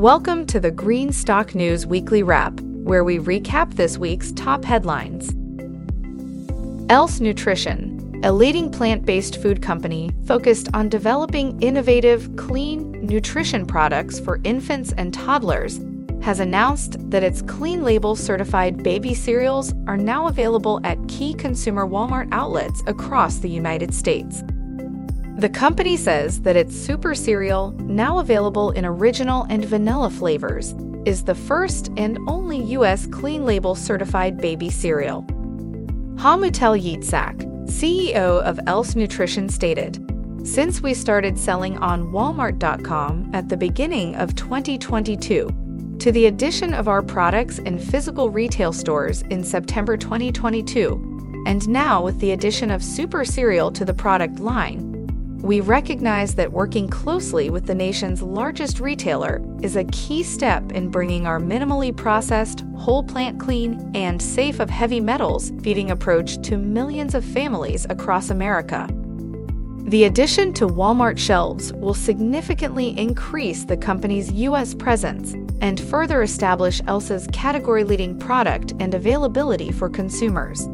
Welcome to the Green Stock News Weekly Wrap, where we recap this week's top headlines. Else Nutrition, a leading plant based food company focused on developing innovative, clean nutrition products for infants and toddlers, has announced that its clean label certified baby cereals are now available at key consumer Walmart outlets across the United States. The company says that its super cereal, now available in original and vanilla flavors, is the first and only U.S. clean label certified baby cereal. Hamutal Yitzhak, CEO of Else Nutrition, stated Since we started selling on Walmart.com at the beginning of 2022, to the addition of our products in physical retail stores in September 2022, and now with the addition of Super Cereal to the product line, we recognize that working closely with the nation's largest retailer is a key step in bringing our minimally processed, whole plant clean, and safe of heavy metals feeding approach to millions of families across America. The addition to Walmart shelves will significantly increase the company's U.S. presence and further establish Else's category leading product and availability for consumers.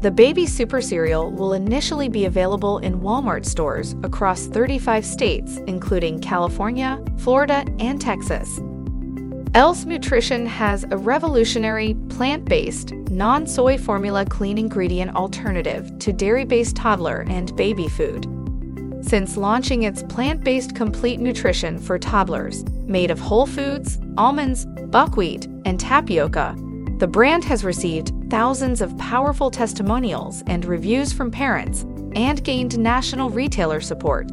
The Baby Super Cereal will initially be available in Walmart stores across 35 states, including California, Florida, and Texas. Else Nutrition has a revolutionary plant based, non soy formula clean ingredient alternative to dairy based toddler and baby food. Since launching its plant based complete nutrition for toddlers, made of whole foods, almonds, buckwheat, and tapioca, the brand has received thousands of powerful testimonials and reviews from parents and gained national retailer support.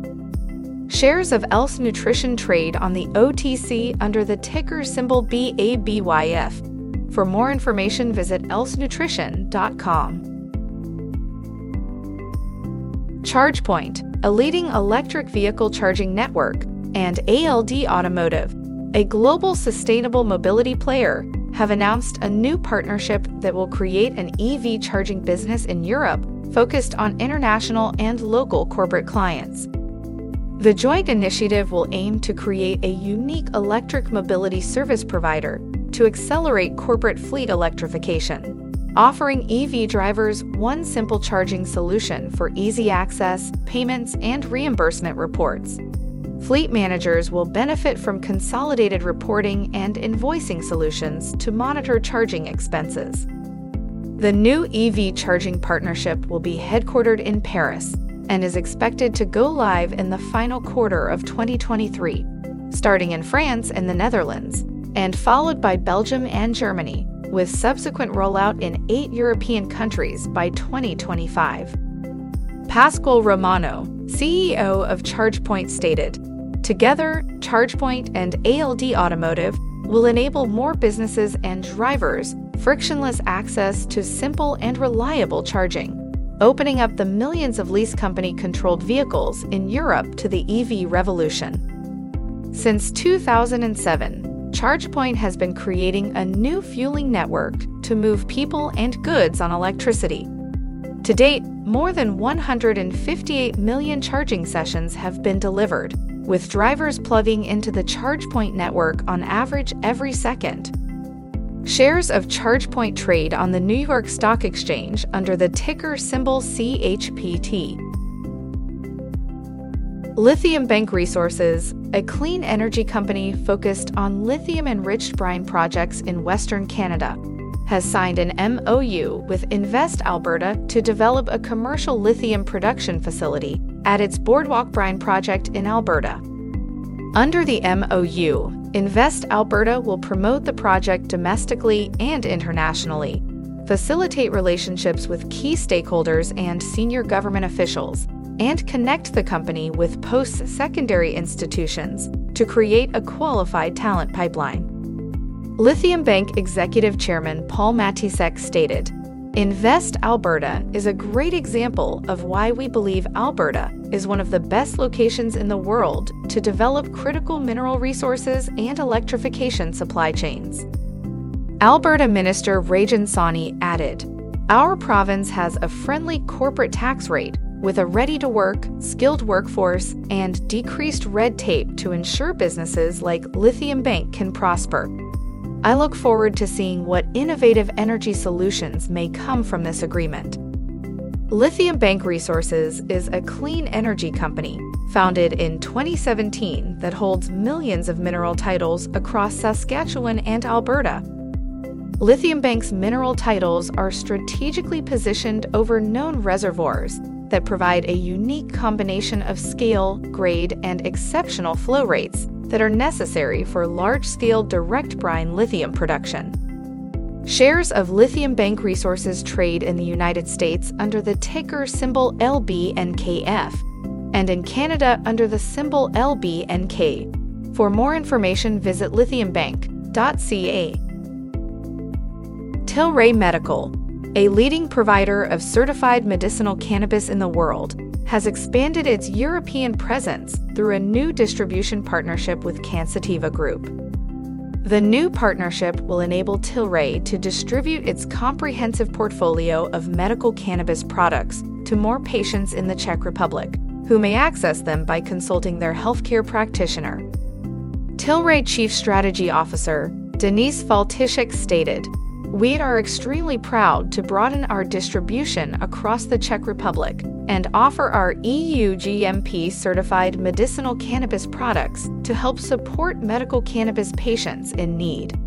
Shares of Else Nutrition trade on the OTC under the ticker symbol BABYF. For more information, visit elsenutrition.com. ChargePoint, a leading electric vehicle charging network, and ALD Automotive, a global sustainable mobility player, have announced a new partnership that will create an EV charging business in Europe focused on international and local corporate clients. The joint initiative will aim to create a unique electric mobility service provider to accelerate corporate fleet electrification, offering EV drivers one simple charging solution for easy access, payments, and reimbursement reports. Fleet managers will benefit from consolidated reporting and invoicing solutions to monitor charging expenses. The new EV charging partnership will be headquartered in Paris and is expected to go live in the final quarter of 2023, starting in France and the Netherlands, and followed by Belgium and Germany, with subsequent rollout in eight European countries by 2025. Pasquale Romano, CEO of ChargePoint, stated Together, ChargePoint and ALD Automotive will enable more businesses and drivers frictionless access to simple and reliable charging, opening up the millions of lease company controlled vehicles in Europe to the EV revolution. Since 2007, ChargePoint has been creating a new fueling network to move people and goods on electricity. To date, more than 158 million charging sessions have been delivered with drivers plugging into the ChargePoint network on average every second. Shares of ChargePoint trade on the New York Stock Exchange under the ticker symbol CHPT. Lithium Bank Resources, a clean energy company focused on lithium enriched brine projects in Western Canada, has signed an MOU with Invest Alberta to develop a commercial lithium production facility at its Boardwalk Brine project in Alberta. Under the MOU, Invest Alberta will promote the project domestically and internationally, facilitate relationships with key stakeholders and senior government officials, and connect the company with post secondary institutions to create a qualified talent pipeline. Lithium Bank Executive Chairman Paul Matysek stated Invest Alberta is a great example of why we believe Alberta is one of the best locations in the world to develop critical mineral resources and electrification supply chains. Alberta Minister Rajan Sawhney added, Our province has a friendly corporate tax rate with a ready to work, skilled workforce, and decreased red tape to ensure businesses like Lithium Bank can prosper. I look forward to seeing what innovative energy solutions may come from this agreement. Lithium Bank Resources is a clean energy company founded in 2017 that holds millions of mineral titles across Saskatchewan and Alberta. Lithium Bank's mineral titles are strategically positioned over known reservoirs that provide a unique combination of scale, grade, and exceptional flow rates that are necessary for large scale direct brine lithium production. Shares of Lithium Bank Resources trade in the United States under the ticker symbol LBNKF and in Canada under the symbol LBNK. For more information, visit lithiumbank.ca. Tilray Medical, a leading provider of certified medicinal cannabis in the world, has expanded its European presence through a new distribution partnership with Cansativa Group. The new partnership will enable Tilray to distribute its comprehensive portfolio of medical cannabis products to more patients in the Czech Republic, who may access them by consulting their healthcare practitioner. Tilray Chief Strategy Officer Denise Faltischek stated, We are extremely proud to broaden our distribution across the Czech Republic and offer our EU GMP certified medicinal cannabis products to help support medical cannabis patients in need.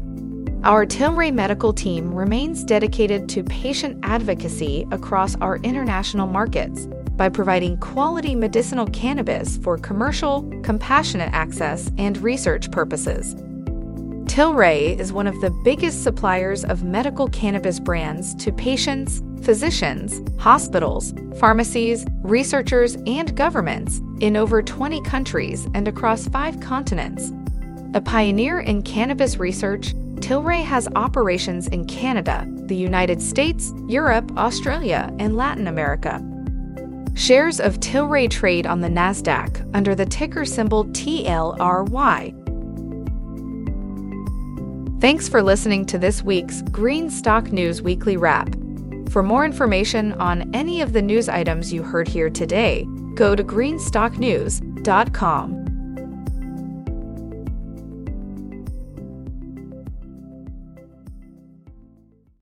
Our Tilray medical team remains dedicated to patient advocacy across our international markets by providing quality medicinal cannabis for commercial, compassionate access, and research purposes. Tilray is one of the biggest suppliers of medical cannabis brands to patients, physicians, hospitals, pharmacies, researchers, and governments in over 20 countries and across five continents. A pioneer in cannabis research, Tilray has operations in Canada, the United States, Europe, Australia, and Latin America. Shares of Tilray trade on the NASDAQ under the ticker symbol TLRY Thanks for listening to this week's Green Stock News Weekly Wrap. For more information on any of the news items you heard here today, go to greenstocknews.com.